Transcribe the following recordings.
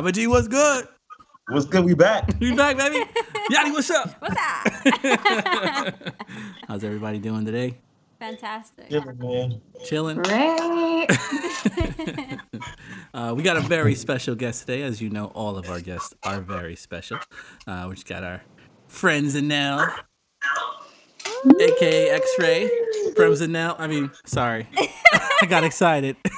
Papa G, what's good? what's good? We back. You back, baby? Yanni, what's up? What's up? How's everybody doing today? Fantastic. Yeah, man. Chilling? Great. Uh, we got a very special guest today. As you know, all of our guests are very special. Uh, we just got our friend Xenal, aka X Ray from Xenal. I mean, sorry, I got excited.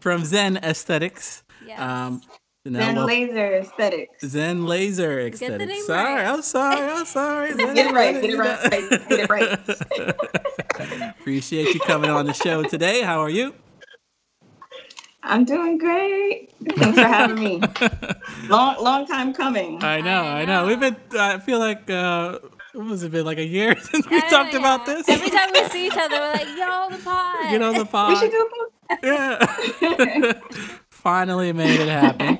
from Xen Aesthetics. Yes. Um, Xenal, Then wel- laser aesthetics. Xen Laser the Aesthetics. name Sorry, right. I'm sorry, I'm sorry. Xen Get it right. Get it right. Get it right. Appreciate you coming on the show today. How are you? I'm doing great. Thanks for having me. Long, long time coming. I know, I know. We've been. I feel like. uh what was it been like a year since we Yeah, talked yeah. about this? Every time we see each other, we're like, yo, the pod. Get on the We should do a yeah. Finally made it happen.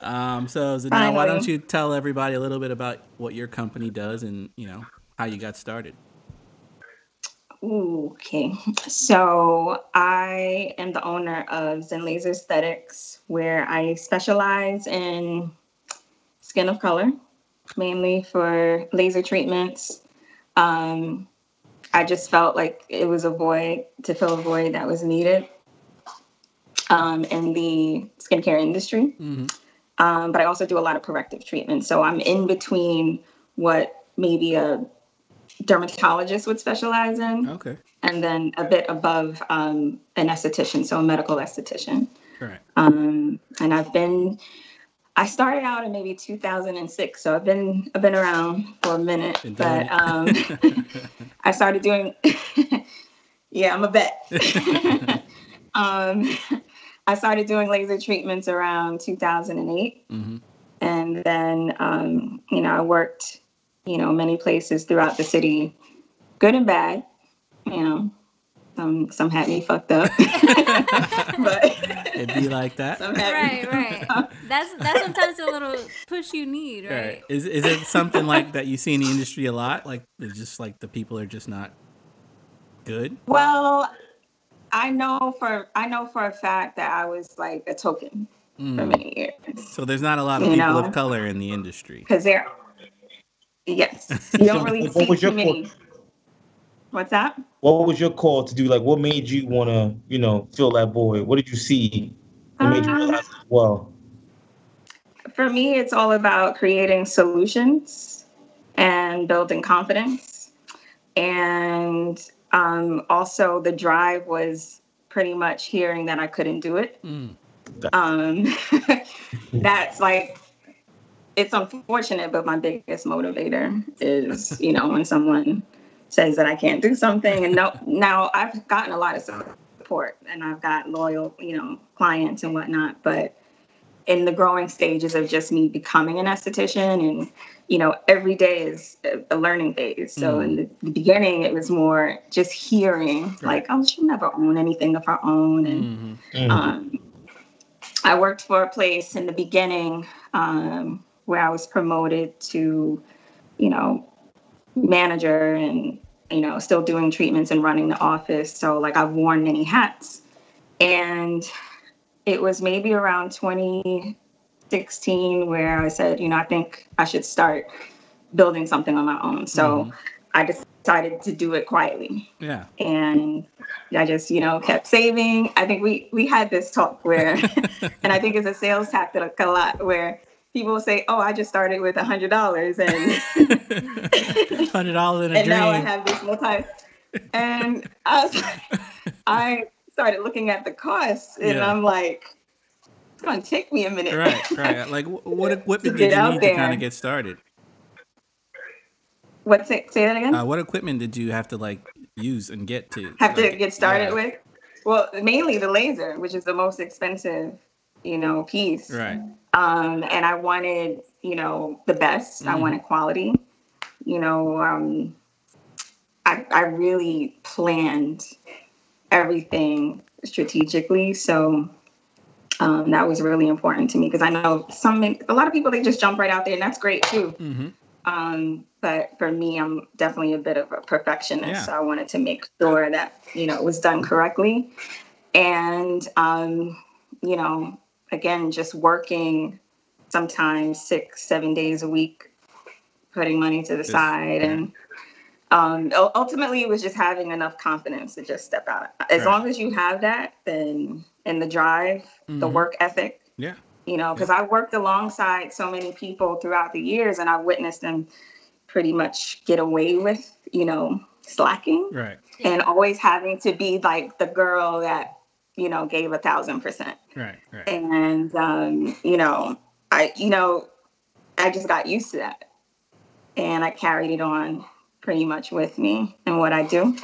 Um, so, so now, why don't you tell everybody a little bit about what your company does and you know how you got started? Okay. So I am the owner of Xen Laser Aesthetics, where I specialize in skin of color, mainly for laser treatments. Um, I just felt like it was a void to fill a void that was needed um, in the skincare industry. hmm Um, but I also do a lot of corrective treatments. So I'm in between what maybe a dermatologist would specialize in Okay. and then a bit above um, an esthetician, so a medical esthetician. All right. Um, and I've been, I started out in maybe 2006, so I've been I've been around for a minute. Been But um, I started doing, yeah, I'm a vet. um, I started doing laser treatments around 2008 hmm and then um, you know I worked you know many places throughout the city, good and bad. You know, some some had me fucked up, but It'd be like that. some had Right, right. That's that's sometimes a little push you need, All right? right. Is is it something like that you see in the industry a lot? Like it's just like the people are just not good. Well, I know for I know for a fact that I was like a token for Mm. many years So there's not a lot of You people know. of color in the industry. because there. Yes, you don't really What see was your too many. What's that? What was your call to do? Like, what made you want to, you know, fill that void? What did you see that made you Um, realize, well, for me, it's all about creating solutions and building confidence. And um, also, the drive was pretty much hearing that I couldn't do it. Mm. Um, that's like, it's unfortunate, but my biggest motivator is, you know, when someone says that I can't do something. And no, now I've gotten a lot of support and I've got loyal, you know, clients and whatnot. But in the growing stages of just me becoming an esthetician and you know every day is a- a learning phase so Mm. in the, the beginning it was more just hearing like oh she'll never own anything of her own and hmm mm, um, i worked for a place in the beginning um, where i was promoted to you know manager and you know still doing treatments and running the office so like i've worn many hats and it was maybe around 2016 where i said you know i think i should start building something on my own so Mhm. i decided to do it quietly Yeah. and I just, you know, kept saving. I think we we had this talk where, and I think it's a sales tactic a lot where people will say, "Oh, I just started with a hundred dollars, and Hundred dollars in a and now I have this multi." And I was, I started looking at the costs, and Yeah. I'm like, "It's gonna take me a minute." right, right. Like, what equipment did you need to kind of get started? what say, say that again? Uh, what equipment did you have to like use and get to? have to get started yeah. with? Well, mainly the laser, which is the most expensive, you know, piece. Right. um, and I wanted, you know, the best. I Mhm. wanted quality. You know, um, I I really planned everything strategically, so um, that was really important to me because I know some a lot of people they just jump right out there, and that's great too. hmm Um, but for me, I'm definitely a bit of a perfectionist. Yeah. So I wanted to make sure that, you know, it was done correctly. And, um, you know, again, just working sometimes six, seven days a week, putting money to the side. And um, ultimately, it was just having enough confidence to just step out. As Right. long as you have that, then, and the drive, the Mhm. work ethic, Yeah. you know, because I worked alongside so many people throughout the years and I witnessed them pretty much get away with, you know, slacking Right. and always having to be like the girl that, you know, gave a thousand percent. Right. Right. And, um, you know, I, you know, I just got used to that and I carried it on pretty much with me and what I do.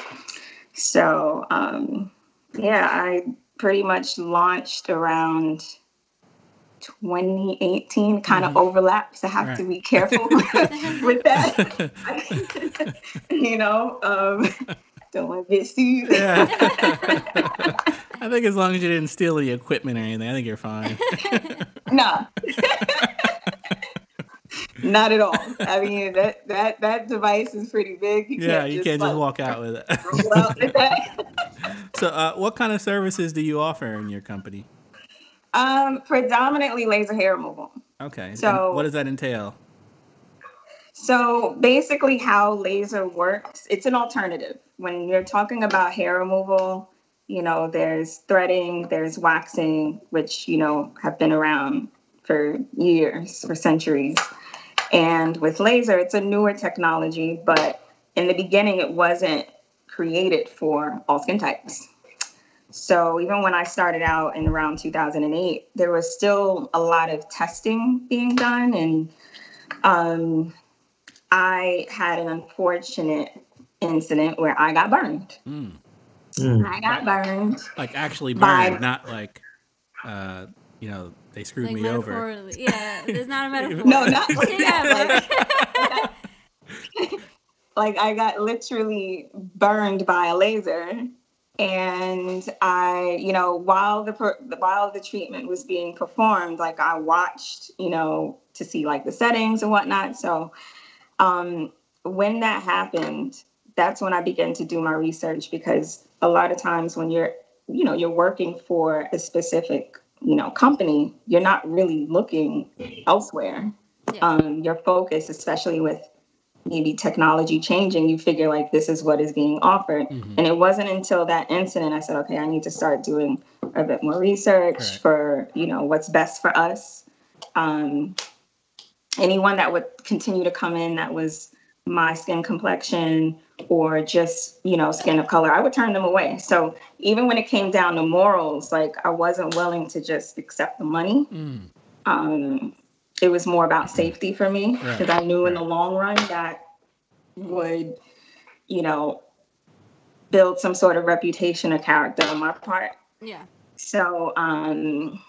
So, um, yeah, I pretty much launched around 2018, kind of Mhm. overlaps. I have to be careful with that. you know, um, don't want to get sued. yeah. I think as long as you didn't steal the equipment or anything, I think you're fine. no. Not at all. I mean that that that device is pretty big. You yeah, you can't just walk out with it. out so, uh, what kind of services do you offer in your company? Um, predominantly laser hair removal. Okay. and So- what does that entail? So basically, how laser works, it's an alternative. When you're talking about hair removal, you know, there's threading, there's waxing, which, you know, have been around for years, for centuries. And with laser, it's a newer technology, but in the beginning, it wasn't created for all skin types. So even when I started out in around 2008, there was still a lot of testing being done and um, I had an unfortunate incident where I got burned. Mm. Mm. I got burned. Like actually By- burned, not like, uh, you know, they screwed like me over. Yeah, it's not a metaphor. No, not like yeah, that. Like, like I got literally burned by a laser, and I, you know, while the while the treatment was being performed, like I watched, you know, to see like the settings and whatnot. So, um, when that happened, that's when I began to do my research because a lot of times when you're, you know, you're working for a specific, you know, company, you're not really looking elsewhere. Yeah. Um, your focus, especially with maybe technology changing, you figure like this is what is being offered. Mhm. And it wasn't until that incident I said, okay, I need to start doing a bit more research Correct. for, you know, what's best for us. Um, anyone that would continue to come in that was my skin complexion or just, you know, skin of color, I would turn them away. So even when it came down to morals, like I wasn't willing to just accept the money Mm. um, it was more about safety for me Right, because I knew in the long run that would, you know, build some sort of reputation or character on my part. yeah. So, um,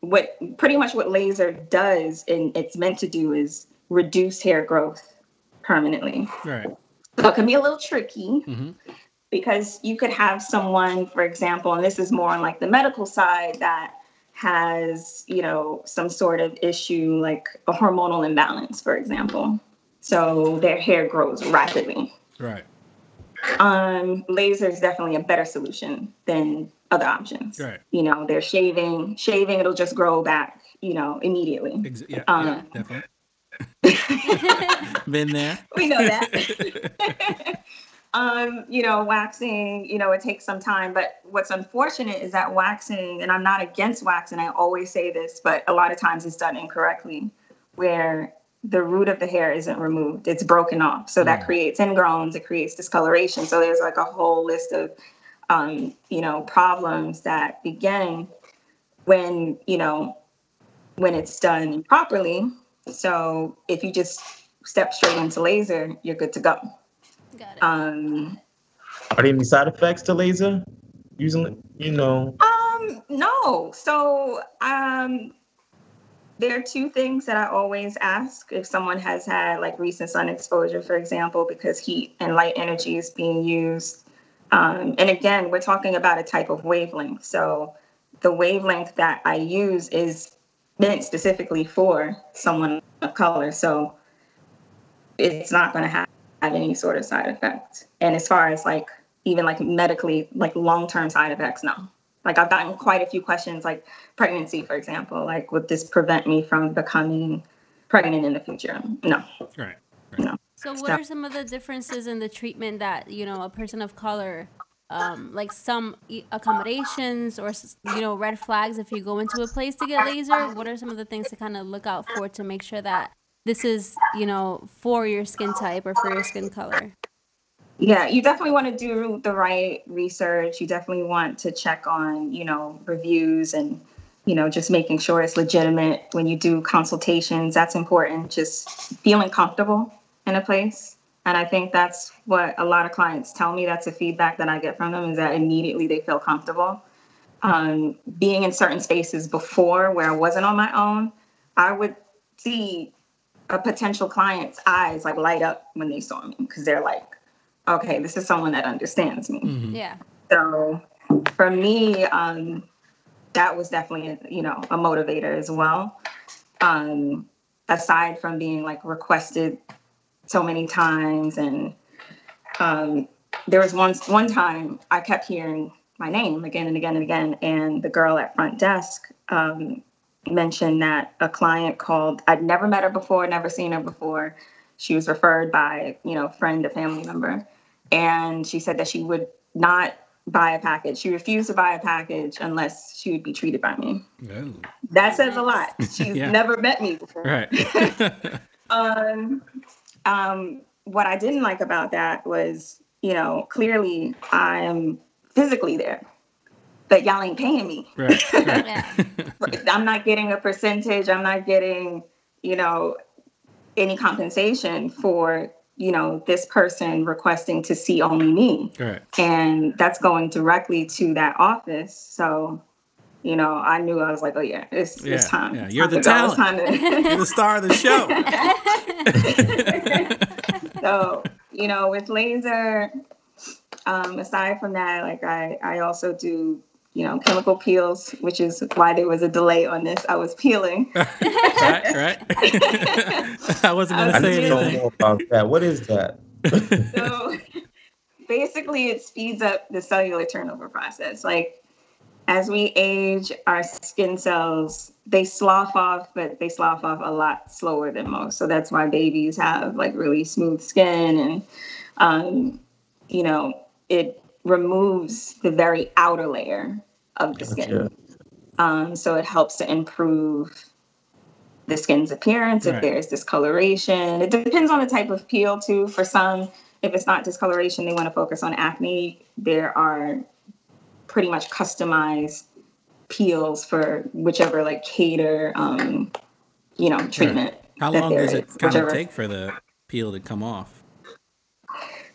what pretty much what laser does and it's meant to do is reduce hair growth permanently. Right. So it can be a little tricky hmm because you could have someone, for example, and this is more on like the medical side that has, you know, some sort of issue like a hormonal imbalance, for example. So their hair grows rapidly. Right. Um, laser is definitely a better solution than other options. Right. You know, they're shaving, shaving, it'll just grow back, you know, immediately. Ex- yeah, Um, yeah, definitely. Been there. we know that. um, you know, waxing, you know, it takes some time. But what's unfortunate is that waxing, and I'm not against waxing, I always say this, but a lot of times it's done incorrectly, where the root of the hair isn't removed, it's broken off. So that Mm. creates ingrowns, it creates discoloration. So there's like a whole list of, um, you know, problems that begin when, you know, when it's done properly. So if you just step straight into laser, you're good to go. Got it. Um, Are there any side effects to laser? Using, you know, um, no. So um, there are two things that I always ask if someone has had like recent sun exposure, for example, because heat and light energy is being used. Um, and again, we're talking about a type of wavelength. So the wavelength that I use is meant specifically for someone of color. So it's not going to have, have any sort of side effect. And as far as like even like medically, like long term side effects, no. Like I've gotten quite a few questions, like pregnancy, for example. Like, would this prevent me from becoming pregnant in the future? No. Right. No. So, what Stop. are some of the differences in the treatment that you know a person of color, um, like some accommodations or you know red flags if you go into a place to get laser? What are some of the things to kind of look out for to make sure that this is you know for your skin type or for your skin color? Yeah, you definitely want to do the right research. You definitely want to check on, you know, reviews and, you know, just making sure it's legitimate when you do consultations. That's important. Just feeling comfortable in a place. And I think that's what a lot of clients tell me. That's the feedback that I get from them is that immediately they feel comfortable. Um, being in certain spaces before where I wasn't on my own, I would see a potential client's eyes like light up when they saw me because they're like, okay, this is someone that understands me. Mhm. Yeah. So for me, um, that was definitely, you know, a motivator as well. Um, aside from being like requested so many times, and um, there was one one time I kept hearing my name again and again and again, and the girl at front desk um, mentioned that a client called. I'd never met her before, never seen her before. She was referred by, you know, a friend, a family member, and she said that she would not buy a package. She refused to buy a package unless she would be treated by me. Oh, That says a lot. She's Yeah. never met me before. right. Um, um, what I didn't like about that was, you know, clearly I am physically there, but y'all ain't paying me. right. Right. Yeah. I'm not getting a percentage. I'm not getting, you know, any compensation for, you know, this person requesting to see only me. right. And that's going directly to that office. So, you know, I knew I was like, oh yeah, it's, Yeah, it's time. yeah, you're time the to talent. time to- You're the star of the show. so you know with laser um, aside from that like I, I also do you know chemical peels which is why there was a delay on this i was peeling right. Right. I wasn't gonna I I say need know anything. more about that. What is that? so basically it speeds up the cellular turnover process like as we age our skin cells they slough off but they slough off a lot slower than most so that's why babies have like really smooth skin and um, you know it removes the very outer layer of the skin Gotcha. um, so it helps to improve the skin's appearance if Right. there's discoloration. It depends on the type of peel too. For some, if it's not discoloration, they want to focus on acne. There are pretty much customized peels for whichever like cater, um, you know, treatment. How long does it is, kind of take for the peel to come off?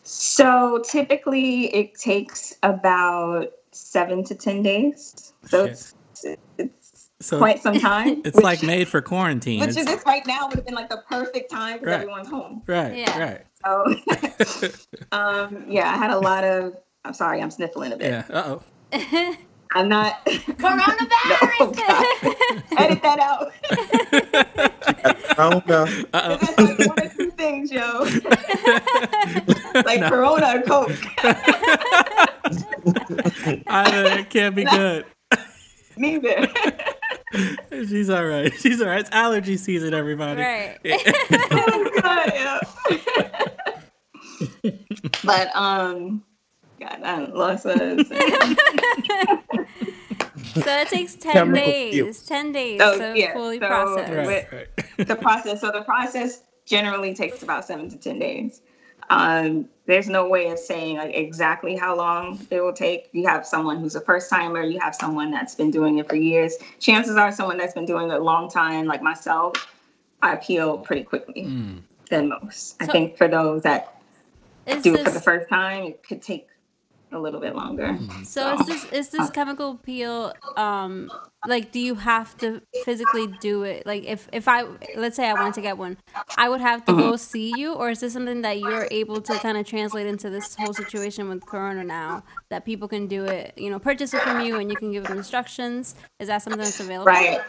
So typically, it takes about seven to ten days. So Shit. it's it's So quite some time. it's which- like made for quarantine. which It's- is this right now would have been like the perfect time because Right. everyone's home. right. Yeah. Right. So, um, yeah, I had a lot of. I'm sorry, I'm sniffling a bit. Yeah. Uh oh. I'm not. Coronavirus. No, Edit that out. I don't know. That's like one or two things, yo. like No. Corona or Coke. oh. Either it can't be good. Neither. She's all right. She's all right. It's allergy season, everybody. right. oh, God, yeah. but um, God, I lost what I was saying. So it takes ten Chemical days. peel. Ten days Oh, to yeah, fully so- process. Right. Right. the process. So the process generally takes about seven to ten days. Um, there's no way of saying like exactly how long it will take. You have someone who's a first timer. You have someone that's been doing it for years. Chances are, someone that's been doing it a long time, like myself, I peel pretty quickly Mm. than most. I think for those that do it for the first time, it could take a little bit longer. Mm-hmm. so is this is this uh, chemical peel um like do you have to physically do it? Like if if i let's say i wanted to get one i would have to go mm-hmm. see you or is this something that you're able to kind of translate into this whole situation with corona now that people can do it you know purchase it from you and you can give them instructions? Is that something that's available? Right.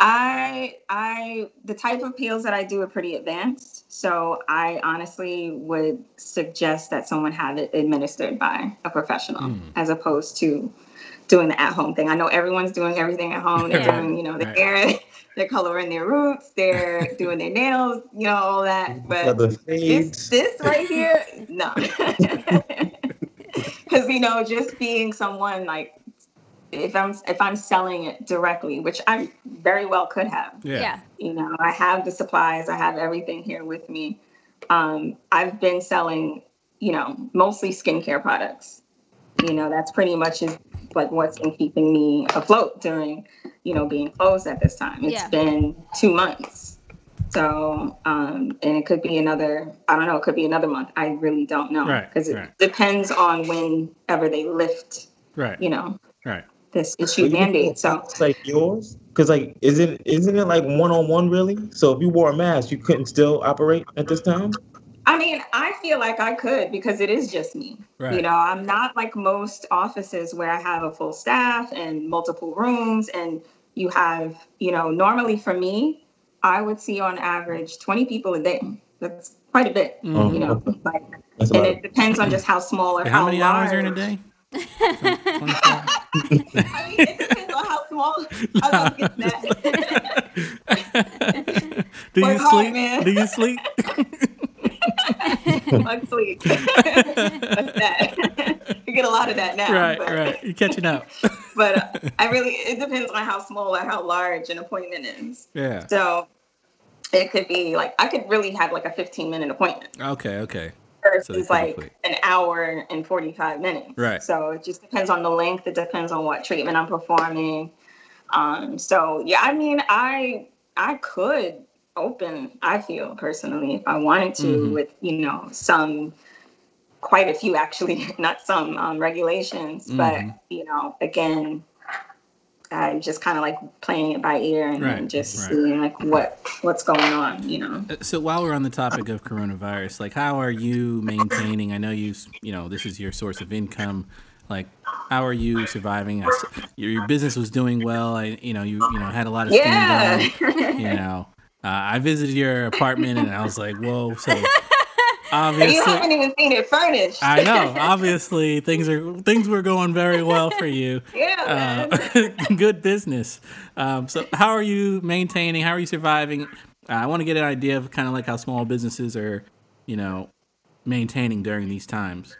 I I the type of peels that I do are pretty advanced, so I honestly would suggest that someone have it administered by a professional Mm. as opposed to doing the at home thing. I know everyone's doing everything at home. They're Yeah. doing, you know, the Right. hair, they're coloring their roots, they're doing their nails, you know, all that. But this this right here, no. Because you know, just being someone like if I'm if I'm selling it directly, which I very well could have. Yeah. Yeah. You know, I have the supplies, I have everything here with me. Um, I've been selling, you know, mostly skincare products. You know, that's pretty much is like what's been keeping me afloat during, you know, being closed at this time. It's Yeah. been two months. So, um, and it could be another, I don't know, it could be another month. I really don't know. Right, Because it right. depends on whenever they lift, Right. you know, Right. This So issue you mandate. So, masks like yours, because like, isn't isn't it like one on one really? So if you wore a mask, you couldn't still operate at this time. I mean, I feel like I could because it is just me. Right. You know, I'm not like most offices where I have a full staff and multiple rooms, and you have, you know, normally for me, I would see on average 20 people a day. That's quite a bit. Mhm. You know, like, and it depends on just how small or How, how, many large. hours are in a day? 24? I mean, it depends on how small. I getting that. Do you hard, sleep? man. Do you sleep? Fuck sleep. That? you get a lot of that now. right, but- right. You're catching up. but uh, I really it depends on how small or how large an appointment is. Yeah. So it could be like I could really have like a 15 minute appointment Okay, okay. Versus pretty like quick. an hour and 45 minutes. Right. So it just depends on the length. It depends on what treatment I'm performing. Um. So yeah, I mean, I I could open. I feel personally, if I wanted to, Mhm. with you know some quite a few actually, not some um, regulations, but Mhm. you know, again, I'm just kind of like playing it by ear and, Right, and just right. seeing like what what's going on, you know. Uh, So while we're on the topic of coronavirus, like how are you maintaining? I know you, you know, this is your source of income. Like, how are you surviving? Your, your business was doing well. I, you know, you, you know, had a lot of steam Yeah. You know, uh, I visited your apartment and I was like, whoa. So you haven't even seen it furnished. I know. Obviously, things are things were going very well for you. yeah. Uh, good business. Um, so, how are you maintaining? How are you surviving? Uh, I want to get an idea of kind of like how small businesses are, you know, maintaining during these times.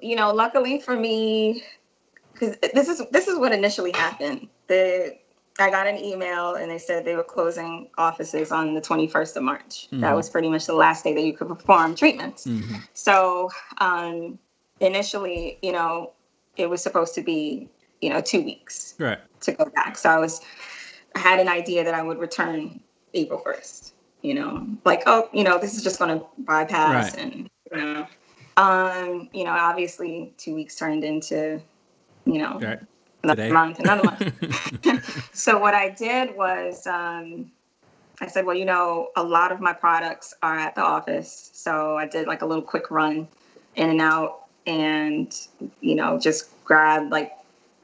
you know, luckily for me, because this is this is what initially happened. The I got an email and they said they were closing offices on the 21st of March. That Mhm. was pretty much the last day that you could perform treatments. hmm So um, initially, you know, it was supposed to be, you know, two weeks Right. to go back. So I was I had an idea that I would return April 1st. You know, like oh, you know, this is just going to bypass Right. and you know, um, you know, obviously two weeks turned into, you know, Right. Another Today. month, another month. so what I did was um, I said, well, you know, a lot of my products are at the office, so I did like a little quick run in and out, and you know, just grabbed like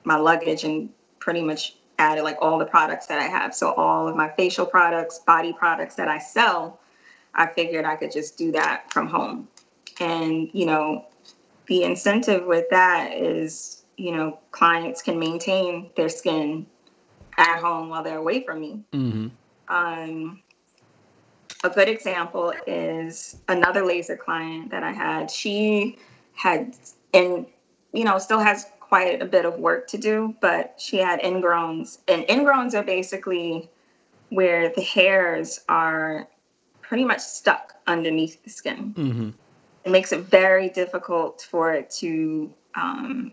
my luggage and pretty much added like all the products that I have. So all of my facial products, body products that I sell, I figured I could just do that from home. And you know, the incentive with that is, you know, clients can maintain their skin at home while they're away from me. hmm Um, a good example is another laser client that I had. She had, and you know, still has quite a bit of work to do, but she had ingrowns, and ingrowns are basically where the hairs are pretty much stuck underneath the skin hmm it makes it very difficult for it to um,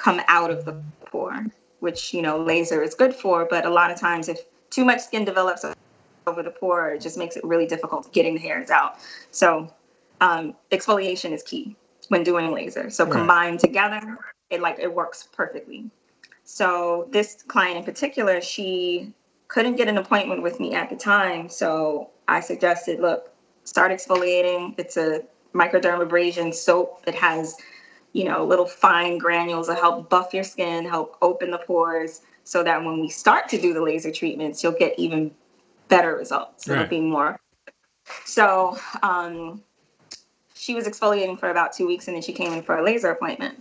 come out of the pore, which you know laser is good for. But a lot of times, if too much skin develops over the pore, it just makes it really difficult getting the hairs out. So um, exfoliation is key when doing laser. So Right. combined together, it like it works perfectly. So this client in particular, she couldn't get an appointment with me at the time. So I suggested, look, start exfoliating. It's a microdermabrasion soap that has, you know, little fine granules that help buff your skin, help open the pores. so that when we start to do the laser treatments, you'll get even better results. It'll be more. So um, she was exfoliating for about two weeks and then she came in for a laser appointment.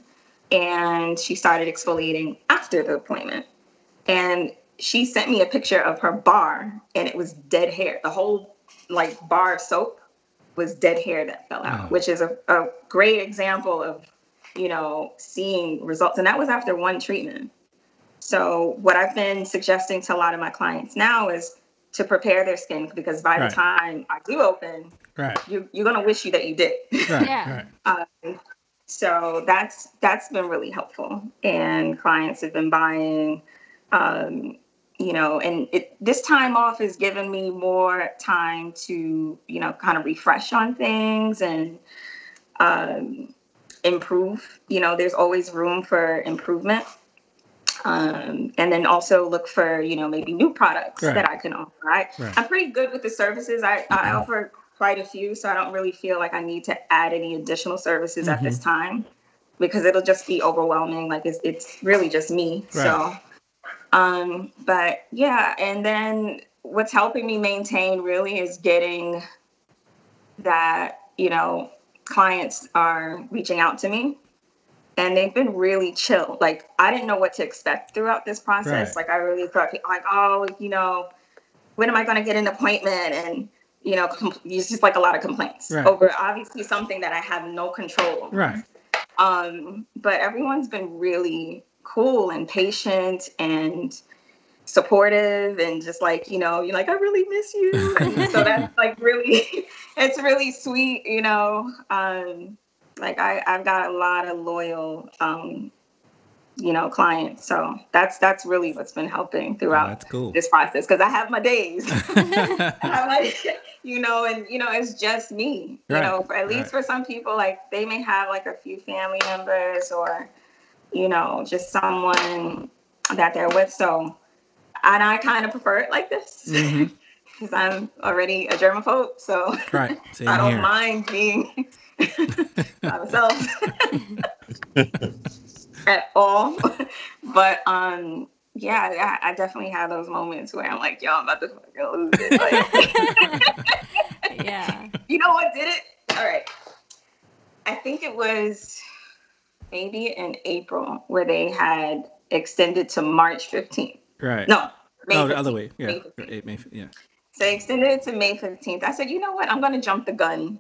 And she started exfoliating after the appointment. And she sent me a picture of her bar and it was dead hair. The whole like bar of soap was dead hair that fell out, Oh. which is a, a great example of, you know, seeing results. And that was after one treatment. So what I've been suggesting to a lot of my clients now is to prepare their skin because by Right. the time I do open, Right. you, you're gonna wish you that you did. Right. Yeah. Um, so that's that's been really helpful, and clients have been buying. Um, you know, and it, this time off has given me more time to you know kind of refresh on things and um, improve. You know, there's always room for improvement. Um, and then also look for you know maybe new products Right. that I can offer. I, Right. I'm pretty good with the services. I, I offer quite a few, so I don't really feel like I need to add any additional services at this time because it'll just be overwhelming. Like it's it's really just me. So, um, but yeah, and then what's helping me maintain really is getting that you know clients are reaching out to me and they've been really chill. Like I didn't know what to expect throughout this process. Right. Like I really thought like, oh, you know, when am I going to get an appointment? And you know, com- it's just like a lot of complaints Right. over obviously something that I have no control over. Right. Um, but everyone's been really cool and patient and supportive and just like, you know, you're like, I really miss you. So that's like really, it's really sweet, you know. Um, like I, I've got a lot of loyal um, you know, clients. So that's that's really what's been helping Oh, throughout that's cool. this process because I have my days. My, you know, and you know, it's just me. You know, for, at least right. for some people, like they may have like a few family members or, you know, just someone that they're with. So, and I kind of prefer it like this because I'm already a germaphobe. So Right. I don't here. mind being by myself at all. But um, yeah, I, I definitely have those moments where I'm like, yo, I'm about to fucking lose it. Like, yeah. you know what did it? All right. I think it was maybe in April where they had extended to March 15th. Right. No, May oh, the other way. Yeah. May 15th. Eight, May, yeah. So they extended it to May 15th. I said, you know what? I'm going to jump the gun.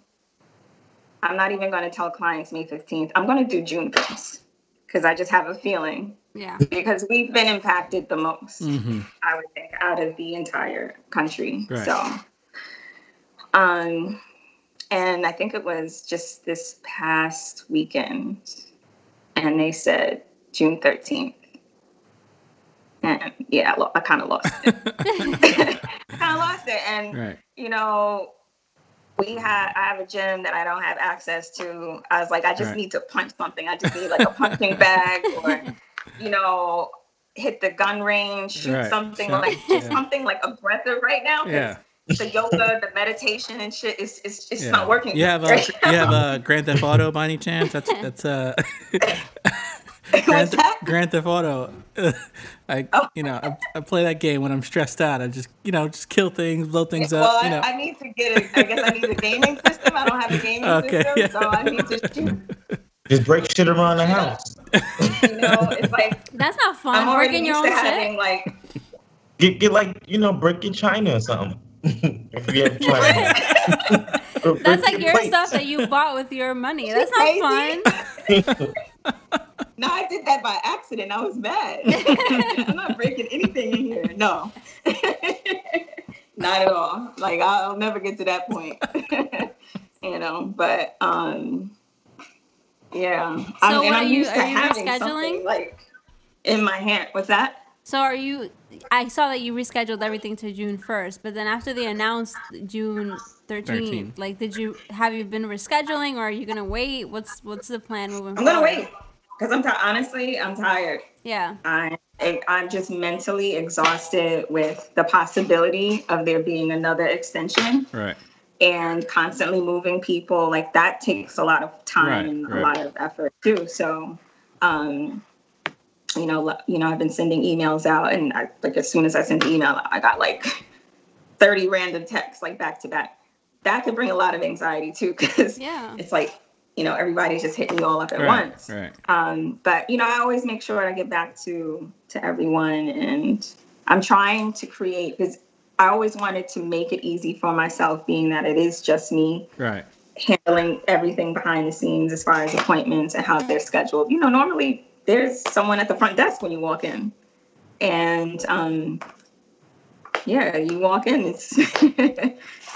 I'm not even going to tell clients May 15th. I'm going to do June 1st because I just have a feeling Yeah. because we've been impacted the most, mm-hmm. I would think, out of the entire country. Right. So, um, and I think it was just this past weekend, and they said June 13th. And yeah, I, lo- I kind of lost it. kind of lost it. And Right. you know, we had I have a gym that I don't have access to. I was like, I just Right. need to punch something. I just need like a punching bag or, you know, hit the gun range, shoot Right. something Shot- like yeah. something like aggressive right now. Yeah. The yoga, the meditation and shit is it's it's yeah. not working. You have a right you have a Grand Theft Auto by any chance? That's that's uh Grand, What's that? Grand Theft Auto. I Oh. you know I, I play that game when I'm stressed out. I just you know just kill things, blow things well, up. You I, know. I need to get a. I guess I need a gaming system. I don't have a gaming Okay, system, yeah. so I need to shoot. Just break shit around the house. You know, it's like That's not fun. I'm already Working your used own to shit. having like Get get like you know break your china or something. if you ever try. That's like your plates. stuff that you bought with your money. That's not crazy? fun. No, I did that by accident. I was mad. I'm not breaking anything in here. No. not at all. Like I'll never get to that point. you know, but um yeah. So I'm, what are you- are you having rescheduling? like in my hand. What's that? So are you? I saw that you rescheduled everything to June first, but then after they announced June 13th, 13th. like, did you have you been rescheduling, or are you gonna wait? What's what's the plan moving I'm gonna wait. Because I'm ti honestly, I'm tired. Yeah. I I'm just mentally exhausted with the possibility of there being another extension. right. and constantly moving people like that takes a lot of time Right, and right. a lot of effort too so um you know, you know, I've been sending emails out, and I, like as soon as I sent the email, I got like thirty random texts like back to back. That could bring a lot of anxiety too, because Yeah. it's like you know everybody's just hitting you all up at Right. once. Right. Um, but you know, I always make sure I get back to to everyone, and I'm trying to create because I always wanted to make it easy for myself, being that it is just me Right. handling everything behind the scenes as far as appointments and how they're scheduled. You know, normally there's someone at the front desk when you walk in, and um, yeah, you walk in, it's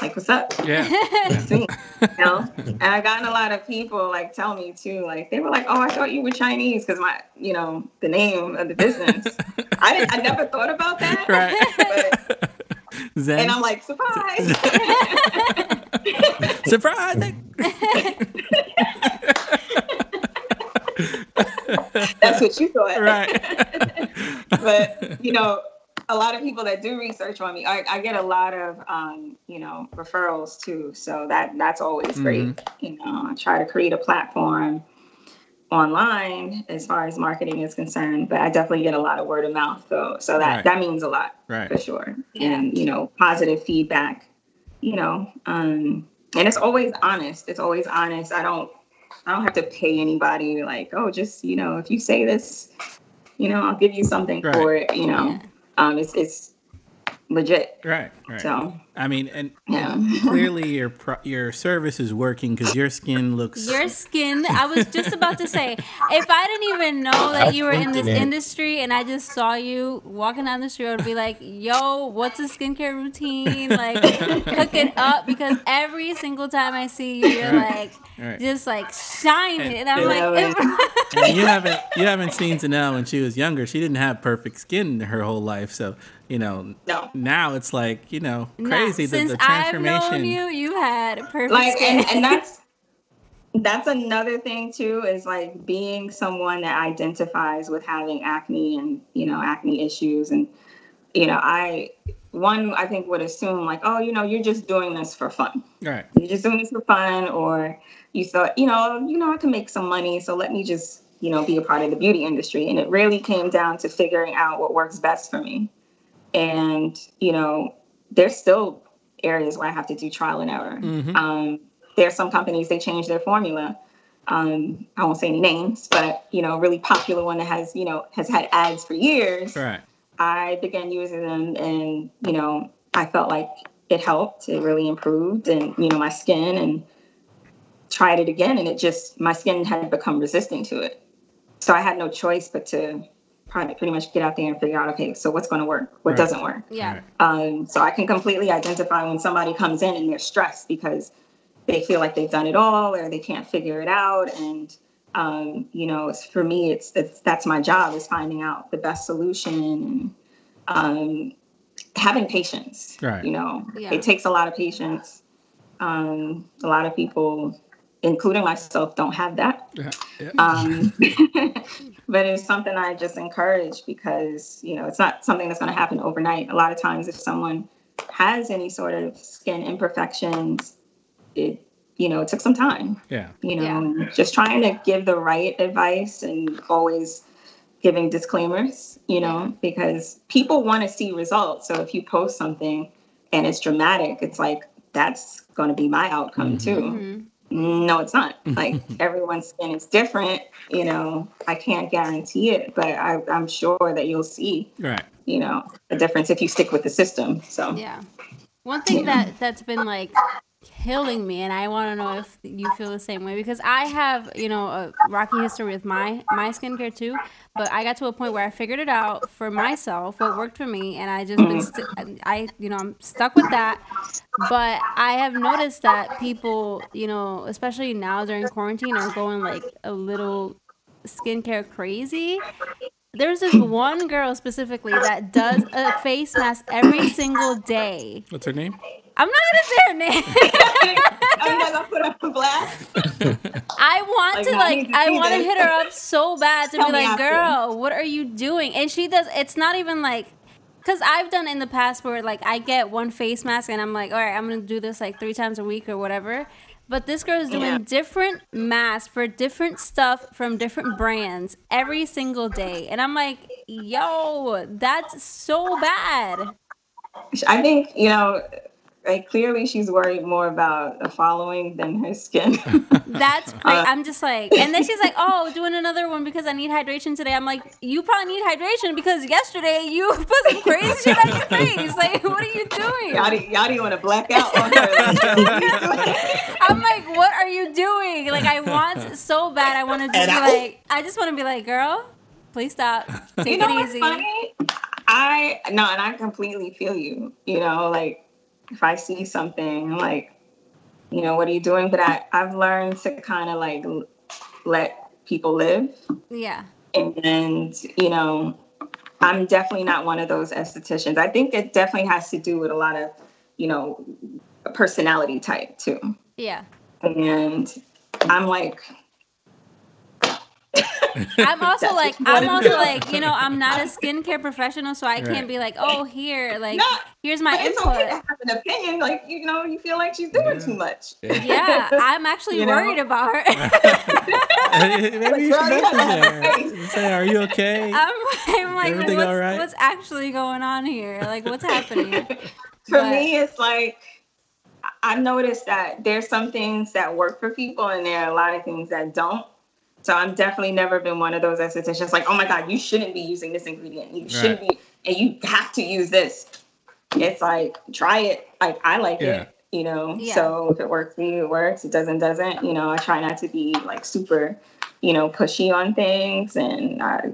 like, "What's up?" Yeah. It's me, you know. And I've gotten a lot of people like tell me too, like they were like, "Oh, I thought you were Chinese because my, you know, the name of the business." I didn't, I never thought about that, Right. Xen. and I'm like, surprise. Surprise! That's what you thought, right. but you know a lot of people that do research on me i, I get a lot of um, you know referrals too. So that that's always great. You know i try to create a platform online as far as marketing is concerned but i definitely get a lot of word of mouth though. So that Right. that means a lot Right. for sure. And you know positive feedback you know um and it's always honest. It's always honest. I don't i don't have to pay anybody like oh just you know if you say this you know i'll give you something Right. for it you know Yeah. um it's it's legit Right. Right. so I mean, and, Yeah. and clearly your pro- your service is working because your skin looks. Your skin. I was just about to say, if I didn't even know that you were in this it. industry and I just saw you walking down the street, I would be like, yo, what's a skincare routine? Like, hook it up because every single time I see you, you're like, Right. just like shining. And I'm And- like, And you haven't you haven't seen Janelle when she was younger. She didn't have perfect skin her whole life, so you know. No. Now it's like you know Nah, crazy the, Since the I've transformation. known you, you had perfect like skin. and, and that's that's another thing too is like being someone that identifies with having acne and you know acne issues and you know i one i think would assume like oh you know you're just doing this for fun Right. you're just doing this for fun or you thought you know you know i can make some money so let me just you know be a part of the beauty industry and it really came down to figuring out what works best for me and you know there's still areas where i have to do trial and error Mhm. um, there are some companies they change their formula um, i won't say any names but you know a really popular one that has you know has had ads for years Right. I began using them and, you know, I felt like it helped. It really improved and, you know, my skin and tried it again and it just my skin had become resistant to it. So I had no choice but to pretty much get out there and figure out, okay, so what's gonna work? What Right. doesn't work? yeah. Right. Um, so I can completely identify when somebody comes in and they're stressed because they feel like they've done it all or they can't figure it out. And um, you know, it's, for me, it's, it's that's my job is finding out the best solution and um, having patience. Right. You know, Yeah. it takes a lot of patience. Um, a lot of people, including myself, don't have that. Yeah. yeah. But it's something I just encourage because you know it's not something that's going to happen overnight. A lot of times, if someone has any sort of skin imperfections, it you know it took some time. yeah. You know, Yeah. just trying to give the right advice and always giving disclaimers. You know, because people want to see results. So if you post something and it's dramatic, it's like that's going to be my outcome too Mhm. No it's not like everyone's skin is different you know i can't guarantee it but I, i'm sure that you'll see Right. you know a difference if you stick with the system so Yeah. One thing that that's been like killing me, and I want to know if you feel the same way because I have, you know, a rocky history with my my skincare too. But I got to a point where I figured it out for myself, what worked for me, and I just been, mm. st- I, you know, I'm stuck with that. But I have noticed that people, you know, especially now during quarantine, are going like a little skincare crazy. There's this one girl specifically that does a face mask every single day. What's her name? I'm not gonna say her name. i'm not gonna put up a blast I want Like, to I like to I want to hit her up so bad to Tell be like, after. girl, what are you doing? And she does. It's not even like. Cause I've done in the past where like I get one face mask and I'm like, all right, I'm gonna do this like three times a week or whatever. But this girl is doing Yeah. different masks for different stuff from different brands every single day. And I'm like, yo, that's so bad. I think, you know, like clearly she's worried more about a following than her skin. That's great. Uh, I'm just like, and then she's like, oh, doing another one because I need hydration today. I'm like, you probably need hydration because yesterday you put some crazy shit on your face. Like, what are you doing? y'all, didn't- y'all didn't want to black out on her. I'm like, what are you doing? Like, I want so bad. I want to just be I- like, I just want to be like, girl, please stop. Take you know it what's easy. funny? I no, and I completely feel you. You know, like if I see something, I'm like, you know, what are you doing? But I I've learned to kind of like l- let people live, Yeah. and you know, I'm definitely not one of those estheticians. I think it definitely has to do with a lot of, you know, personality type too. Yeah. And I'm like, I'm also like, you I'm also do. like, you know, I'm not a skincare professional, so I Right. can't be like, oh, here, like, No, here's my but it's input. okay to have an opinion. Like you know, you feel like she's doing Yeah. too much. Yeah, I'm actually You know? worried about her. Maybe you should you message that her. Say, are you okay? I'm, I'm like, Everything what's, all right? what's actually going on here? Like, what's happening? For But- me, it's like I've noticed that there's some things that work for people, and there are a lot of things that don't. So I'm definitely never been one of those estheticians like, oh my god, you shouldn't be using this ingredient. You shouldn't be, and you have to use this. It's like try it. Like I like Yeah. it, you know. Yeah. So if it works for you, it works. It doesn't, doesn't. You know, I try not to be like super, you know, pushy on things, and I,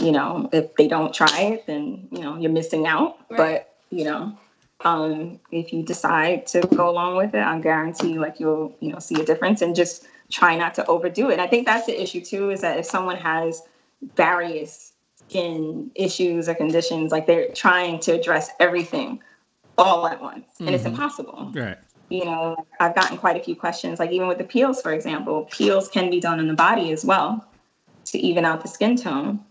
you know, if they don't try it, then you know you're missing out. Right. But you know, um, if you decide to go along with it, I guarantee like you'll you know see a difference and just try not to overdo it. And I think that's the issue too is that if someone has various skin issues or conditions, like they're trying to address everything all at once, and it's Mhm. impossible. Right. You know, I've gotten quite a few questions, like even with the peels, for example, peels can be done on the body as well to even out the skin tone.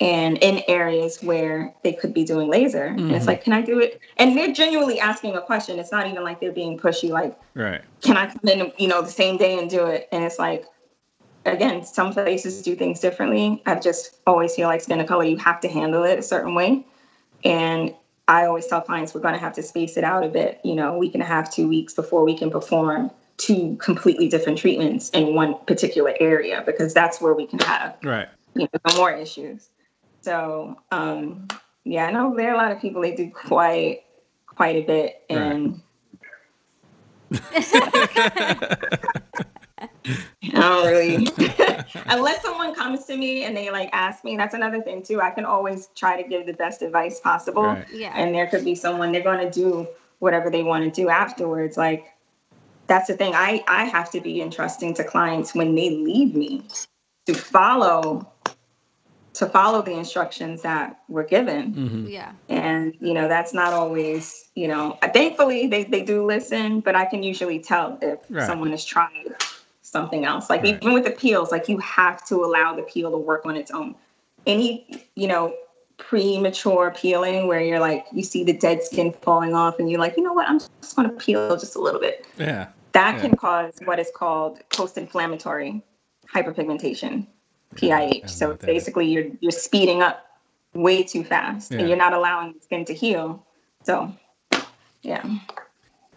And in areas where they could be doing laser, and it's Mhm. like, can I do it? And they're genuinely asking a question. It's not even like they're being pushy, like, Right. can I come in, you know, the same day and do it? And it's like, again, some places do things differently. I just always feel like skin of color, you have to handle it a certain way. And I always tell clients we're going to have to space it out a bit, you know, a week and a half, two weeks before we can perform two completely different treatments in one particular area because that's where we can have Right. you know, more issues. So, um, yeah, I know there are a lot of people they do quite quite a bit, and I don't really. unless someone comes to me and they like ask me, that's another thing too. I can always try to give the best advice possible, Right. Yeah. and there could be someone they're going to do whatever they want to do afterwards. Like that's the thing. I I have to be entrusting to clients when they leave me to follow to follow the instructions that were given hmm Yeah. and you know that's not always you know thankfully they, they do listen but i can usually tell if Right. someone is trying something else like Right. even with the peels like you have to allow the peel to work on its own any you know premature peeling where you're like you see the dead skin falling off and you're like you know what i'm just going to peel just a little bit Yeah. that Yeah. can cause what is called post-inflammatory hyperpigmentation Yeah, I pih know so what that is. basically you're you're speeding up way too fast Yeah. and you're not allowing the skin to heal so yeah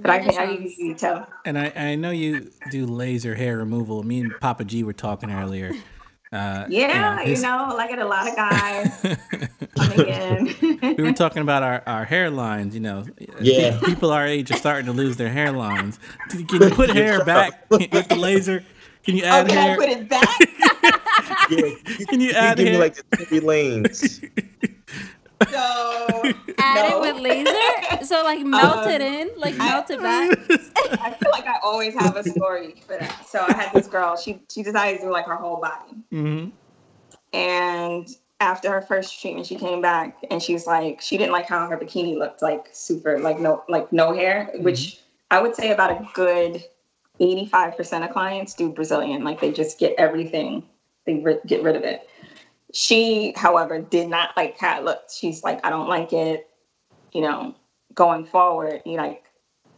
but I can, I can usually tell And I, I know you do laser hair removal. Me and Papa G were talking earlier. Uh, yeah you his- know like I get a lot of guys coming in we were talking about our, our hairlines, you know. Yeah. People our age are starting to lose their hairlines. Can can you put hair back with the laser? Can you oh add can I hair? put it back Yeah, Can you you add give me like the three lanes. no Add no. it with laser, so like melt it in, like I- melt it back. I feel like I always have a story for that so I had this girl she she decided to do like her whole body hmm And after her first treatment, she came back and she's like, she didn't like how her bikini looked like super, like no, like no hair, which I would say about a good 85% of clients do Brazilian. Like they just get everything, they ri- get rid of it. She, however, did not like how it looked. She's like, I don't like it. You know, going forward, you like,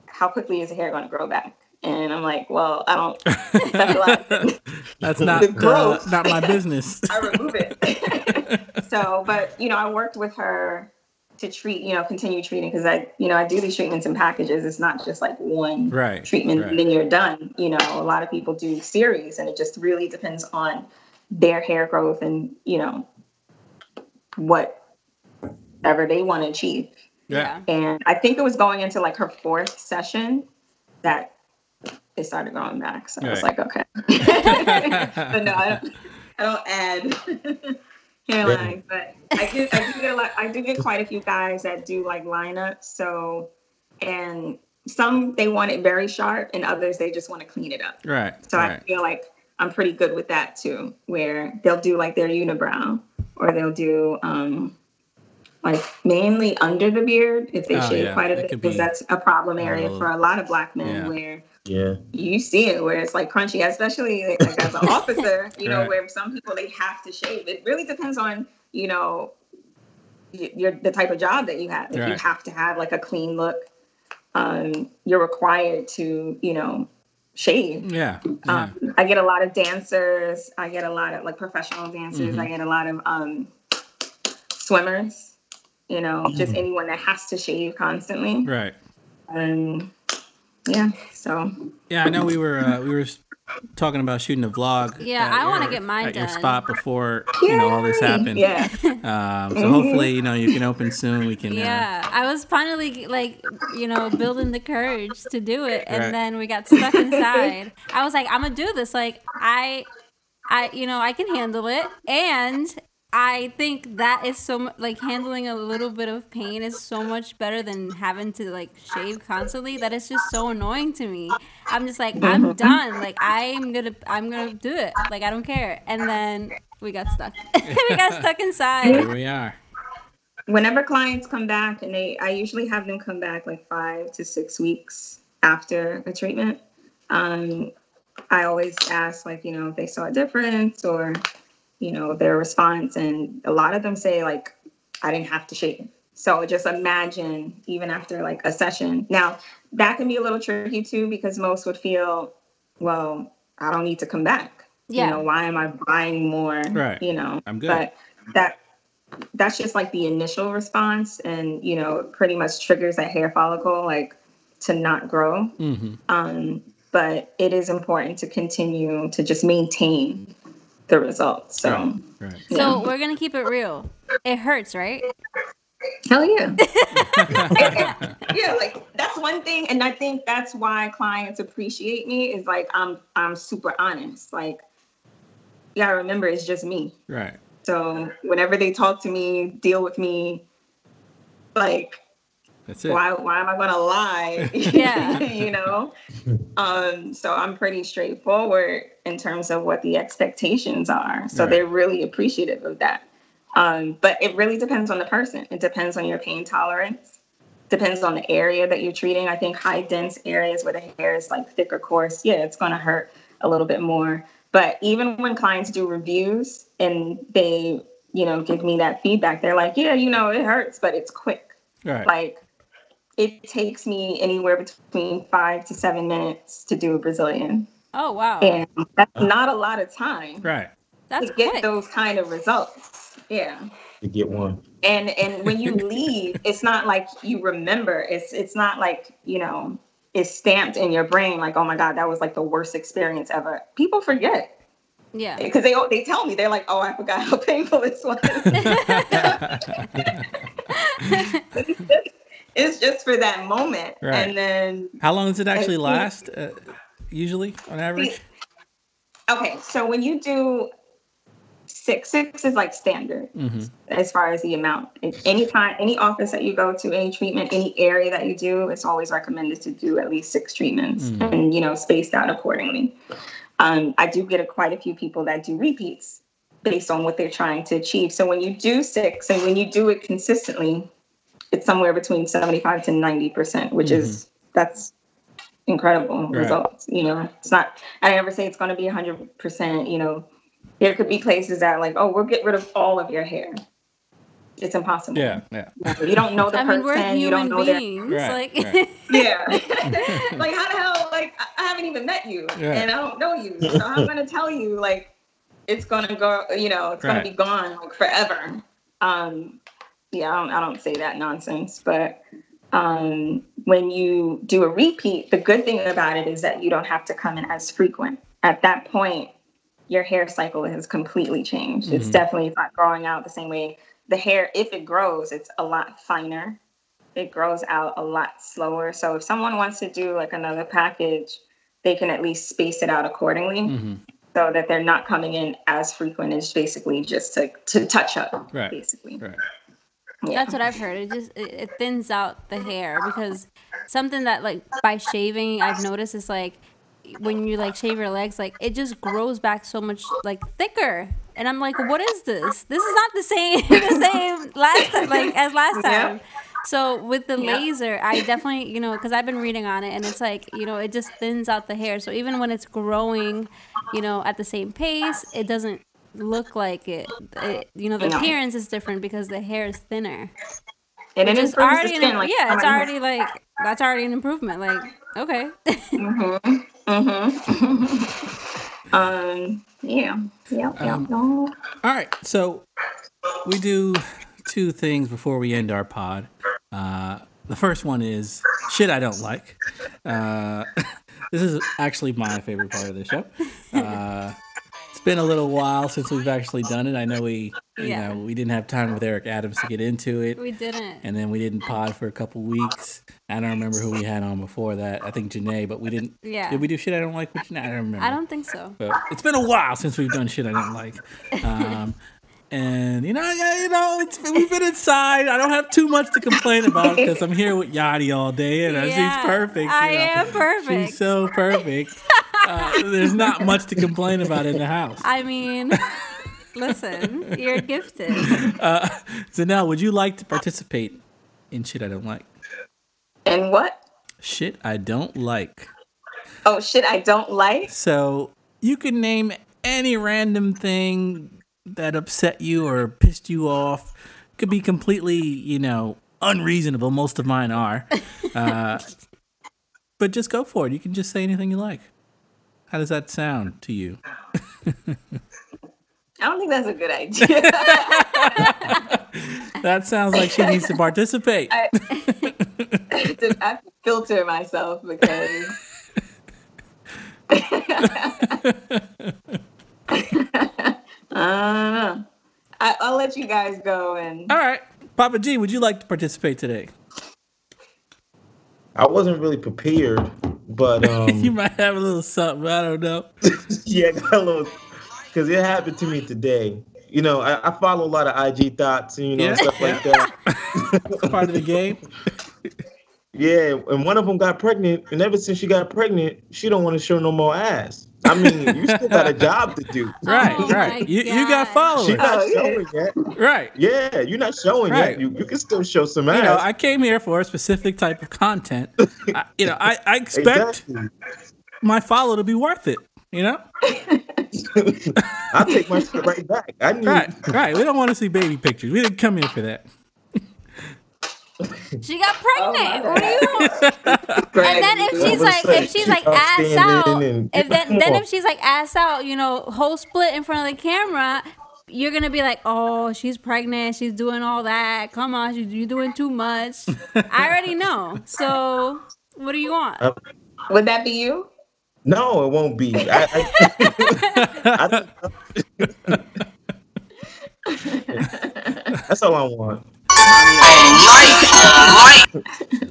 how quickly is the hair going to grow back? And I'm like, well, I don't. That's. That's not The uh, growth. not my business. I remove it. so, but you know, I worked with her to treat, you know, continue treating because I, you know, I do these treatments in packages. It's not just like one Right. treatment right. and then you're done. You know, a lot of people do series and it just really depends on their hair growth and, you know, whatever they want to achieve. Yeah. And I think it was going into like her fourth session that it started going back. So I was Right. like, okay. but no, I don't, I don't add hairline. But I do, I do get a lot. I do get quite a few guys that do like lineups. So, and some they want it very sharp, and others they just want to clean it up. Right. So I feel like I'm pretty good with that too, where they'll do like their unibrow or they'll do um like mainly under the beard if they Oh, shave yeah, quite a that bit because be that's a problem a area little- for a lot of black men Yeah. where Yeah. you see it where it's like crunchy, especially like as an officer, you know, Right. where some people they have to shave. It really depends on, you know, y- your the type of job that you have. If you have to have like a clean look, um, you're required to, you know, shave. Yeah. yeah. Um, I get a lot of dancers. I get a lot of like professional dancers. I get a lot of um, swimmers. You know, just anyone that has to shave constantly. Right. Um, yeah. So Yeah, I know we were uh, we were talking about shooting a vlog. Yeah, I wanna get mine at your spot before you know all this Yay! happened. Yeah. Um, so hopefully you know you can open soon. We can. Uh, Yeah, I was finally like, you know, building the courage to do it, and Right. then we got stuck inside. I was like, I'm gonna do this. Like, I, I, you know, I can handle it, and I think that is so mu- like handling a little bit of pain is so much better than having to like shave constantly. That is just so annoying to me. I'm just like, I'm done. Like, I'm gonna, I'm gonna do it. Like, I don't care. And then we got stuck. we got stuck inside. Here we are. whenever clients come back and they i usually have them come back like five to six weeks after a treatment um, i always ask like you know if they saw a difference or you know their response and a lot of them say like i didn't have to shave so just imagine even after like a session now that can be a little tricky too because most would feel well i don't need to come back Yeah. you know why am i buying more Right. you know I'm good. but that that's just like the initial response and you know pretty much triggers that hair follicle like to not grow hmm um, but it is important to continue to just maintain the results so Right. Right. So Yeah. we're gonna keep it real. It hurts, right? hell yeah yeah like that's one thing and i think that's why clients appreciate me is like i'm i'm super honest like you gotta remember it's just me Right. so whenever they talk to me deal with me like That's it. why why am I gonna lie? Yeah. you know? Um, so I'm pretty straightforward in terms of what the expectations are. So Right. they're really appreciative of that. Um, but it really depends on the person. It depends on your pain tolerance. Depends on the area that you're treating. I think high dense areas where the hair is like thick or coarse, yeah, it's gonna hurt a little bit more. But even when clients do reviews and they, you know, give me that feedback, they're like, yeah, you know, it hurts, but it's quick Right. like it takes me anywhere between five to seven minutes to do a Brazilian. Oh wow, And that's not a lot of time right. that's to get quick. those kind of results. Yeah. To get one. And and when you leave, it's not like you remember. It's it's not like, you know, it's stamped in your brain like, oh my God, that was like the worst experience ever. People forget. Yeah. Eh, because they they tell me, they're like, oh, I forgot how painful this was. it's, just, for that moment. Right. And then How long does it actually last? Uh, usually, on average. Okay, so when you do six, six is like standard hmm as far as the amount. If Any time, any office that you go to, any treatment, any area that you do, it's always recommended to do at least six treatments Mm. and you know spaced out accordingly. Um, I do get a, quite a few people that do repeats based on what they're trying to achieve. So when you do six and when you do it consistently, it's somewhere between seventy-five to ninety percent, which is that's incredible Right. results. You know, it's not. I never say it's going to be hundred percent. You know, there could be places that are like, oh, we'll get rid of all of your hair. It's impossible. Yeah. Yeah. You don't know the I mean, person. we're you don't human know their. Right, like, right. yeah. like how the hell? Like I I haven't even met you, Yeah. and I don't know you, so I'm gonna tell you like it's gonna go. You know, it's gonna be gone like forever. Um, yeah, I don't, I don't say that nonsense, but um, when you do a repeat, the good thing about it is that you don't have to come in as frequent. At that point, your hair cycle has completely changed. It's Mhm. definitely not growing out the same way. The hair, if it grows, it's a lot finer. It grows out a lot slower. So if someone wants to do like another package, they can at least space it out accordingly hmm so that they're not coming in as frequent as basically just to, to touch up, Right. basically. Right. Yeah. That's what I've heard. It just it, it thins out the hair because something that like by shaving I've noticed is like when you like shave your legs, like it just grows back so much like thicker. And I'm like, what is this? This is not the same the same last time like as last Yeah. time. So with the Yeah. laser, I definitely, you know, because I've been reading on it, and it's like, you know, it just thins out the hair. So even when it's growing, you know, at the same pace, it doesn't look like it. it you know, the No. appearance is different because the hair is thinner. and it Which is the already an, skin. Like, yeah, it's someone- already like that's already an improvement. Like, okay, Mhm. Mhm. um. Yeah. Yeah. Yeah. Um, no. All right, so we do two things before we end our pod. Uh, the first one is shit I don't like. Uh, this is actually my favorite part of the show. Uh, it's been a little while since we've actually done it. I know we, you Yeah. know, we didn't have time with Eric Adams to get into it, we didn't. and then we didn't pod for a couple weeks. I don't remember who we had on before that. I think Janae, but we didn't. Yeah, Did we do shit I don't like with Janae? I don't remember. I don't think so. But it's been a while since we've done shit I don't like. Um, and you know, yeah, you know, it's, we've been inside. I don't have too much to complain about because I'm here with Yadi all day, and uh, Yeah, she's perfect. you I know. am perfect. She's so perfect. Uh, there's not much to complain about in the house. I mean, listen, you're gifted. Uh, so now, would you like to participate in shit I don't like? And what? Shit I don't like. Oh shit! I don't like. So you can name any random thing that upset you or pissed you off. Could be completely, you know, unreasonable. Most of mine are. Uh, but just go for it. You can just say anything you like. How does that sound to you? I don't think that's a good idea. That sounds like she needs to participate. I, I have to- I have to filter myself because. I don't know. I, I'll let you guys go and All right. Papa G, would you like to participate today? I wasn't really prepared, but you um, might have a little something. I don't know. yeah, got a little because it happened to me today. You know, I, I follow a lot of IG thoughts and you know Yeah, stuff like that. Part of the game. Yeah, and one of them got pregnant, and ever since she got pregnant, she don't want to show no more ass. I mean, you still got a job to do. Right, Oh right. You, you got followers. She's followers. not showing yet. Right. Yeah, you're not showing Right. yet. You, you can still show some ass. you know, I came here for a specific type of content. I, you know, I, I expect exactly. my follow to be worth it. You know, I'll take my shit right back. I knew. right, right. We don't want to see baby pictures. We didn't come here for that. She got Oh, pregnant. my what do you? And then if she's like, if she's she like ass out, if then then if she's like ass out, you know, whole split in front of the camera, you're gonna be like, oh, she's pregnant, she's doing all that. Come on, she, you're doing too much. I already know. So what do you want? Uh, Would that be you? No, it won't be. I, I, I, that's all I want.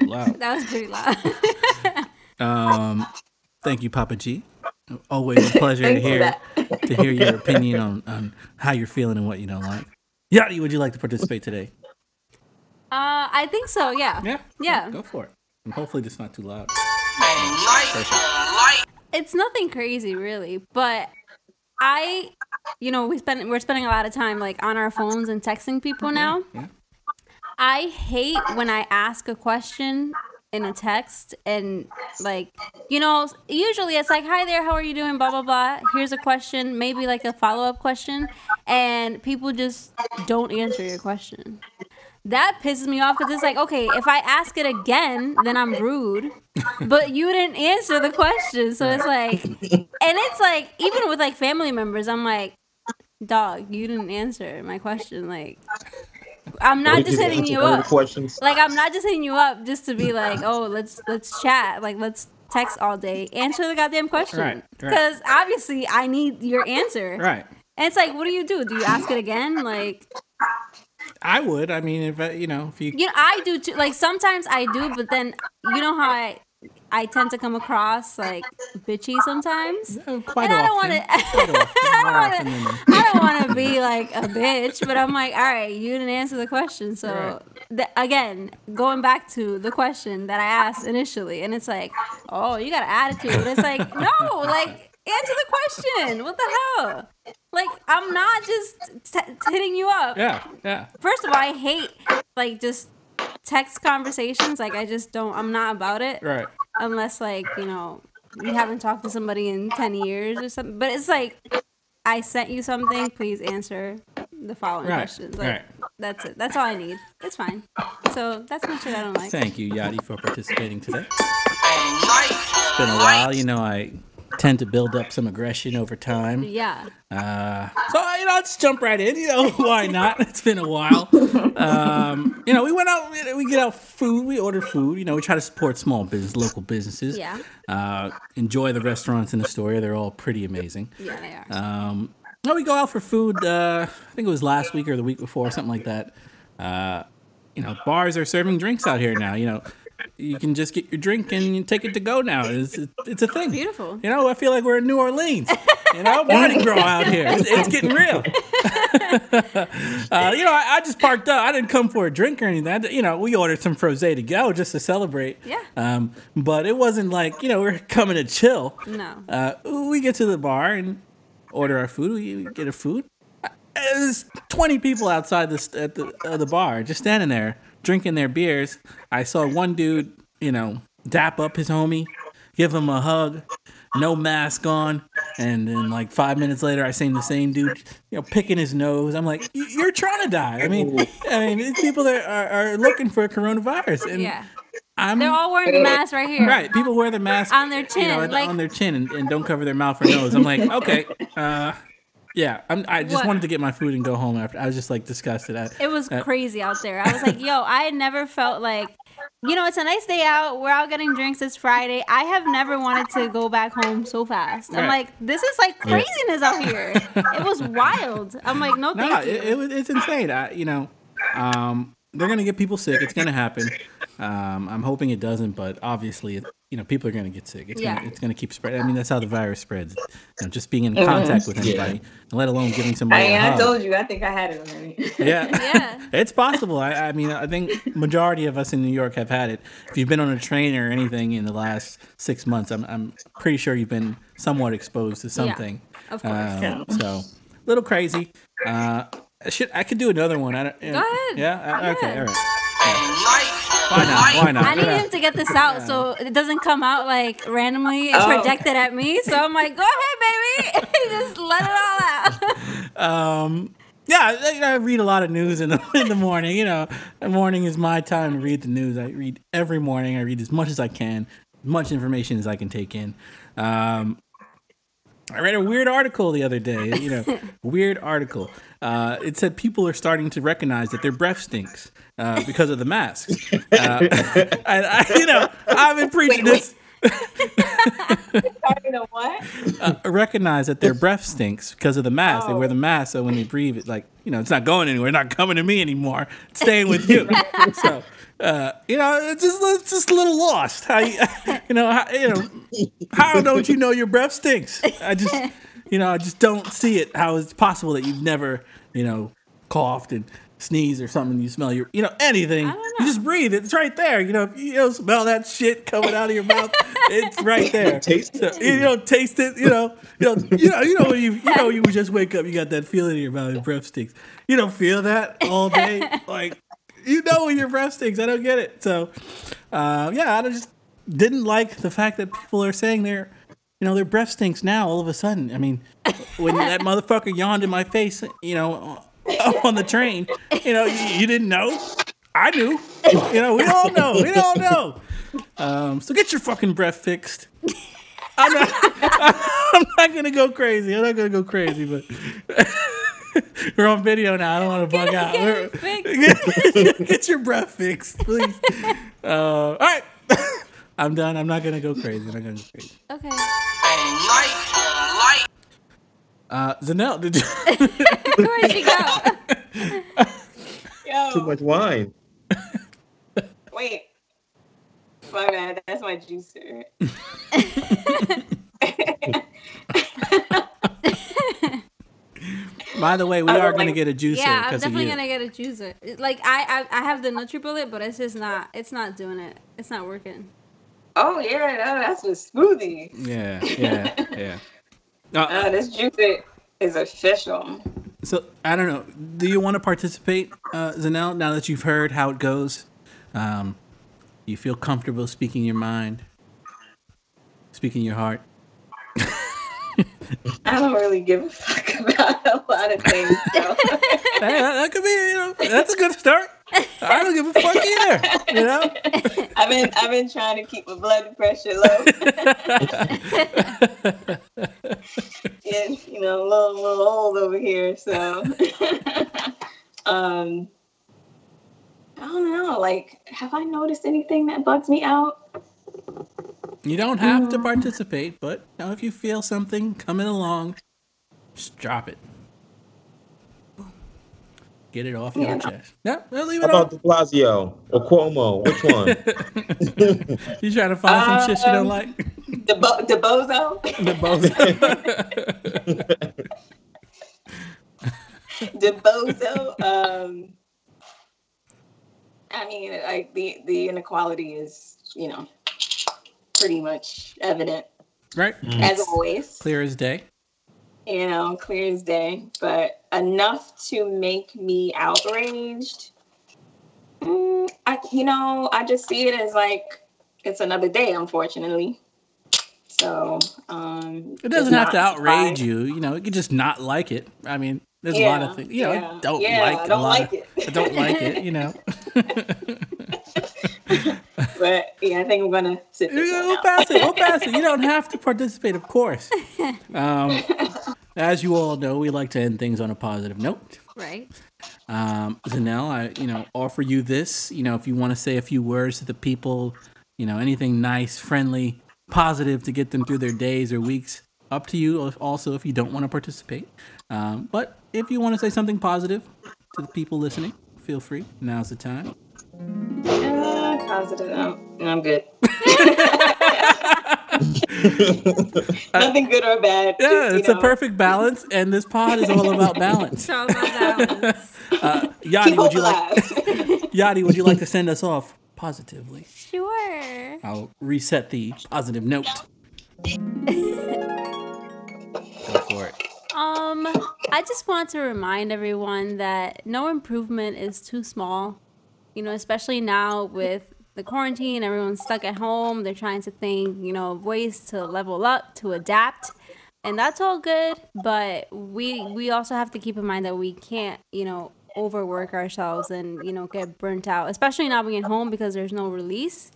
Wow. That was pretty loud. Um, thank you, Papa G. Always a pleasure to hear to hear your opinion on, on how you're feeling and what you don't like. Yadi, would you like to participate today? Uh, I think so. Yeah. Yeah. Yeah. Go for it. And hopefully, it's not too loud. It's nothing crazy, really, but I, you know, we spend we're spending a lot of time like on our phones and texting people now. Yeah. I hate when I ask a question in a text and like you know usually it's like hi there how are you doing blah blah blah here's a question maybe like a follow-up question and people just don't answer your question that pisses me off because it's like, okay, if I ask it again, then I'm rude, but you didn't answer the question. So it's like, and it's like, even with like family members, I'm like, dog, you didn't answer my question. Like, I'm not just just hitting you up. Questions. Like, I'm not just hitting you up just to be like, oh, let's let's chat. Like, let's text all day. Answer the goddamn question. Right, right. Because obviously, I need your answer. Right. And it's like, what do you do? Do you ask it again? Like, I would. I mean, if I, you know, if you, you know, I do too. Like sometimes I do, but then you know how I I tend to come across like bitchy sometimes. uh, quite and I don't often, want to. quite often, more I don't want to. I don't want to be like a bitch, but I'm like, all right, you didn't answer the question. So the, again, going back to the question that I asked initially, and it's like, oh, you got an attitude. But it's like, no, like answer the question. What the hell? Like I'm not just t- hitting you up. Yeah, yeah. First of all, I hate like just text conversations. Like I just don't. I'm not about it Right. Unless like you know you haven't talked to somebody in 10 years or something but it's like i sent you something please answer the following Right, questions like right. that's it that's all i need it's fine so that's my shit i don't like Thank you, Yadi, for participating today. It's been a while. You know, I tend to build up some aggression over time. yeah Uh, so you know, let's jump right in. You know, why not? It's been a while. Um, you know, we went out. We get out food. We order food. You know, we try to support small business, local businesses. Yeah. Uh, enjoy the restaurants in Astoria. They're all pretty amazing. yeah they are Um, no, we go out for food. Uh, I think it was last week or the week before, something like that. Uh, you know, bars are serving drinks out here now. You know, you can just get your drink and you take it to go now. It's it's a thing. Beautiful. You know, I feel like we're in New Orleans. You know, Mardi Gras out here. It's, it's getting real. uh, you know, I, I just parked up. I didn't come for a drink or anything. I, you know, we ordered some frosé to go just to celebrate. Yeah. Um, but it wasn't like you know we're coming to chill. no Uh, we get to the bar and order our food. We get a food. Uh, There's 20 people outside this at the uh, the bar, just standing there drinking their beers. I saw one dude, you know, dap up his homie, give him a hug, no mask on, and then like five minutes later, I seen the same dude, you know, picking his nose. I'm like, "You- you're trying to die. I mean, I mean, these people that are, are looking for coronavirus, and yeah I'm they're all wearing the mask right here Right, people wear the mask On their you know, chin, on- like- on their chin, and, and don't cover their mouth or nose. I'm like, okay, uh, yeah. I'm, I just What? wanted to get my food and go home after. I was just like disgusted. I, it was Uh, crazy out there i was like yo i had never felt like you know, it's a nice day out. We're out getting drinks. It's Friday. I have never wanted to go back home so fast. I'm like, this is like craziness out here. It was wild. I'm like, no, no, thank you. it, it, it's insane. I, you know, um, they're gonna get people sick. It's gonna happen. Um, I'm hoping it doesn't, but obviously, it, you know, people are gonna get sick. It's Yeah. gonna, it's gonna keep spreading. I mean, that's how the virus spreads. You know, just being in contact with anybody, and let alone giving somebody I, a I hug. told you, I think I had it already. Yeah. Yeah. it's possible. I, I mean, I think majority of us in New York have had it. If you've been on a train or anything in the last six months, I'm, I'm pretty sure you've been somewhat exposed to something. Yeah, of course. Um, So, a little crazy. Uh, shit, I could do another one. I don't, Go ahead. Yeah. Uh, Go okay. ahead. All right. Why not? Why not? I need Yeah. him to get this out so it doesn't come out like randomly and Oh. projected at me. So I'm like, go ahead, baby. Just let it all out. Um, yeah, I, I read a lot of news in the in the morning. You know, the morning is my time to read the news. I read every morning. I read as much as I can, as much information as I can take in. Um, I read a weird article the other day. You know, weird article. Uh, it said people are starting to recognize that their breath stinks uh, because of the masks. Uh, and I, you know, I've been preaching Wait, this. you know what? uh, recognize that their breath stinks because of the mask. They wear the Oh. mask, so when they breathe, it like you know, it's not going anywhere. It's not coming to me anymore. It's staying with you. so, uh, you know, it's just it's just a little lost. How you, you know, how, you know, how don't you know your breath stinks? I just, you know, I just don't see it. How it's possible that you've never, you know, coughed and sneezed or something. You smell your, you know, anything. don't You just breathe. It's right there. You know, if you don't smell that shit coming out of your mouth. It's right there. Taste So, it. you don't taste it. You know, you know, you know, you know when you you know you just wake up, you got that feeling in your mouth, your breath stinks. You don't feel that all day, like you know when your breath stinks. I don't get it. So, uh, yeah, I just didn't like the fact that people are saying their, you know, their breath stinks now. All of a sudden, I mean, when that motherfucker yawned in my face, you know, on the train, you know, you, you didn't know. I knew. You know, we all know. We all know. Um, so get your fucking breath fixed. I'm not, I'm not gonna go crazy. I'm not gonna go crazy, but we're on video now. I don't want to bug out. Get We're- it fixed. get your breath fixed, please. Uh, all right. I'm done. I'm not gonna go crazy. I'm not gonna go crazy. Okay. Uh, Xenal, did you? Where'd she go? Yo, Too much wine. wait. My bad. That's my juicer. By the way, we are don't gonna get a juicer yeah, I'm definitely gonna get a juicer. Like I, I, I have the NutriBullet, but it's just not. It's not doing it. It's not working. oh yeah, no, that's a smoothie. Yeah, yeah, yeah. Uh, Uh, this juicer is official. so I don't know. Do you want to participate, uh, Xenal? Now that you've heard how it goes, um, you feel comfortable speaking your mind, speaking your heart. I don't really give a fuck about a lot of things. So. That, that could be, you know, that's a good start. I don't give a fuck either. You know. I've been I've been trying to keep my blood pressure low. yeah, you know, a little, little old over here, so um I don't know, like have I noticed anything that bugs me out? You don't have to participate, but you know, if you feel something coming along, just drop it. Get it off Yeah. your chest. Yeah, well, leave How it about on. De Blasio or Cuomo? Which one? You trying to find some shit you don't Um, like? The bo- the bozo, The both. the bozo. Um, I mean, like the the inequality is, you know, pretty much evident right? as always. Clear as day. you know, clear as day, but enough to make me outraged. Mm, I, you know, I just see it as like it's another day, unfortunately. So um, It doesn't have to outrage surprised. you. You know, you could just not like it. I mean, there's a lot of things. You know, I yeah, don't yeah, like I a don't lot. like of, it. I don't like it. You know. But yeah, I think I'm gonna sit this one we'll pass it. We'll pass it. You don't have to participate, of course. Um, as you all know, we like to end things on a positive note. Right. Um, Xenal, I you know offer you this. You know, if you want to say a few words to the people, you know, anything nice, friendly, positive to get them through their days or weeks. Up to you. Also, if you don't want to participate, um, but if you want to say something positive to the people listening, feel free. Now's the time. Uh, positive. No, I'm good. Nothing good or bad. Yeah, just, you it's a perfect balance, and this pod is all about balance. So about balance. Uh, Yadi, Keep would hope you like. Yadi, would you like to send us off positively? Sure. I'll reset the positive note. Go for it. Um, I just want to remind everyone that no improvement is too small. You know, especially now with the quarantine, everyone's stuck at home. They're trying to think, you know, ways to level up, to adapt. And that's all good, but we we also have to keep in mind that we can't, you know, overwork ourselves and, you know, get burnt out, especially not being at home because there's no release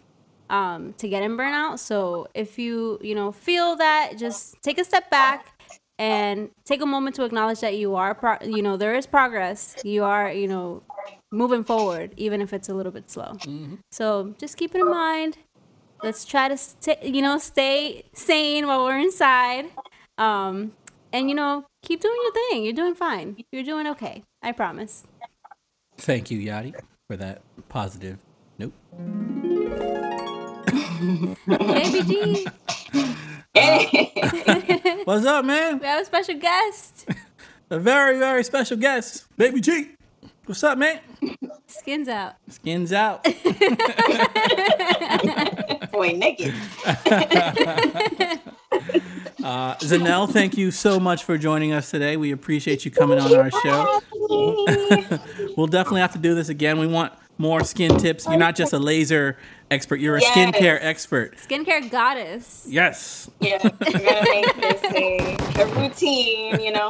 um, to get in burnout. So if you, you know, feel that, just take a step back and take a moment to acknowledge that you are, pro- you know, there is progress. You are, you know, moving forward, even if it's a little bit slow. So just keep it in mind. Let's try to, st- you know, stay sane while we're inside. Um, and, you know, keep doing your thing. You're doing fine. You're doing okay. I promise. Thank you, Yadi, for that positive note. Baby G, What's up, man? we have a special guest. A very, very special guest, Baby G. What's up, man? Skins out. Skins out. Boy, naked. Uh, Xenal, thank you so much for joining us today. We appreciate you coming on our show. we'll definitely have to do this again. We want more skin tips. You're not just a laser expert, you're a Yes. skincare expert. Skincare goddess. Yes. Yeah, make this a, a routine, you know.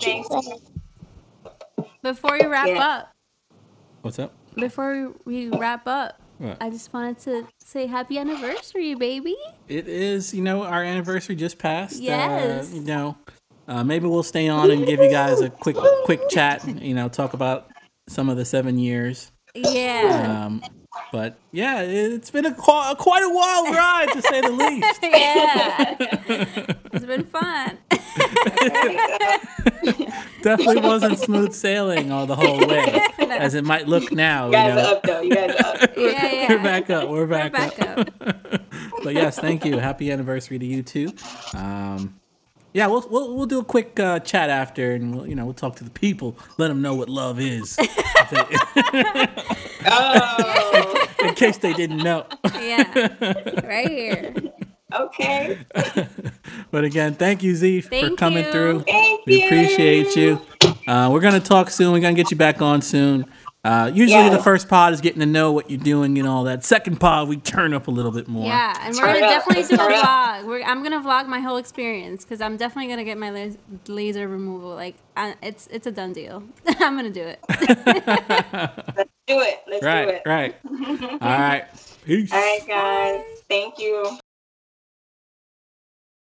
Thanks. Before we wrap Yeah. up, What's up? before we wrap up, What? I just wanted to say happy anniversary, baby. It is, you know, our anniversary just passed. Yes. Uh, you know, uh, maybe we'll stay on and give you guys a quick, quick chat. You know, talk about some of the seven years. Yeah. Um, but yeah, it's been a qu- quite a wild ride to say the least. yeah. it's been fun. Definitely wasn't smooth sailing all the whole way, as it might look now. You You guys know, up though. You guys are up. yeah, yeah. we're back up. We're back, back up. but yes, thank you. Happy anniversary to you too. Um, yeah, we'll, we'll we'll do a quick uh, chat after, and we'll you know we'll talk to the people, let them know what love is, they- Oh, in case they didn't know. Yeah. Right here. okay. But again, thank you, Z, for coming you. through. Thank We you. appreciate you. Uh, we're gonna talk soon. We're gonna get you back on soon. Uh, usually, Yes. the first pod is getting to know what you're doing and all that. Second pod, we turn up a little bit more. Yeah, and we're Turn gonna up. definitely do a vlog. We're, I'm gonna vlog my whole experience because I'm definitely gonna get my las- laser removal. Like, I, it's it's a done deal. I'm gonna do it. Let's do it. Let's do Right, it. right. all right. Peace. All right, guys. Thank you.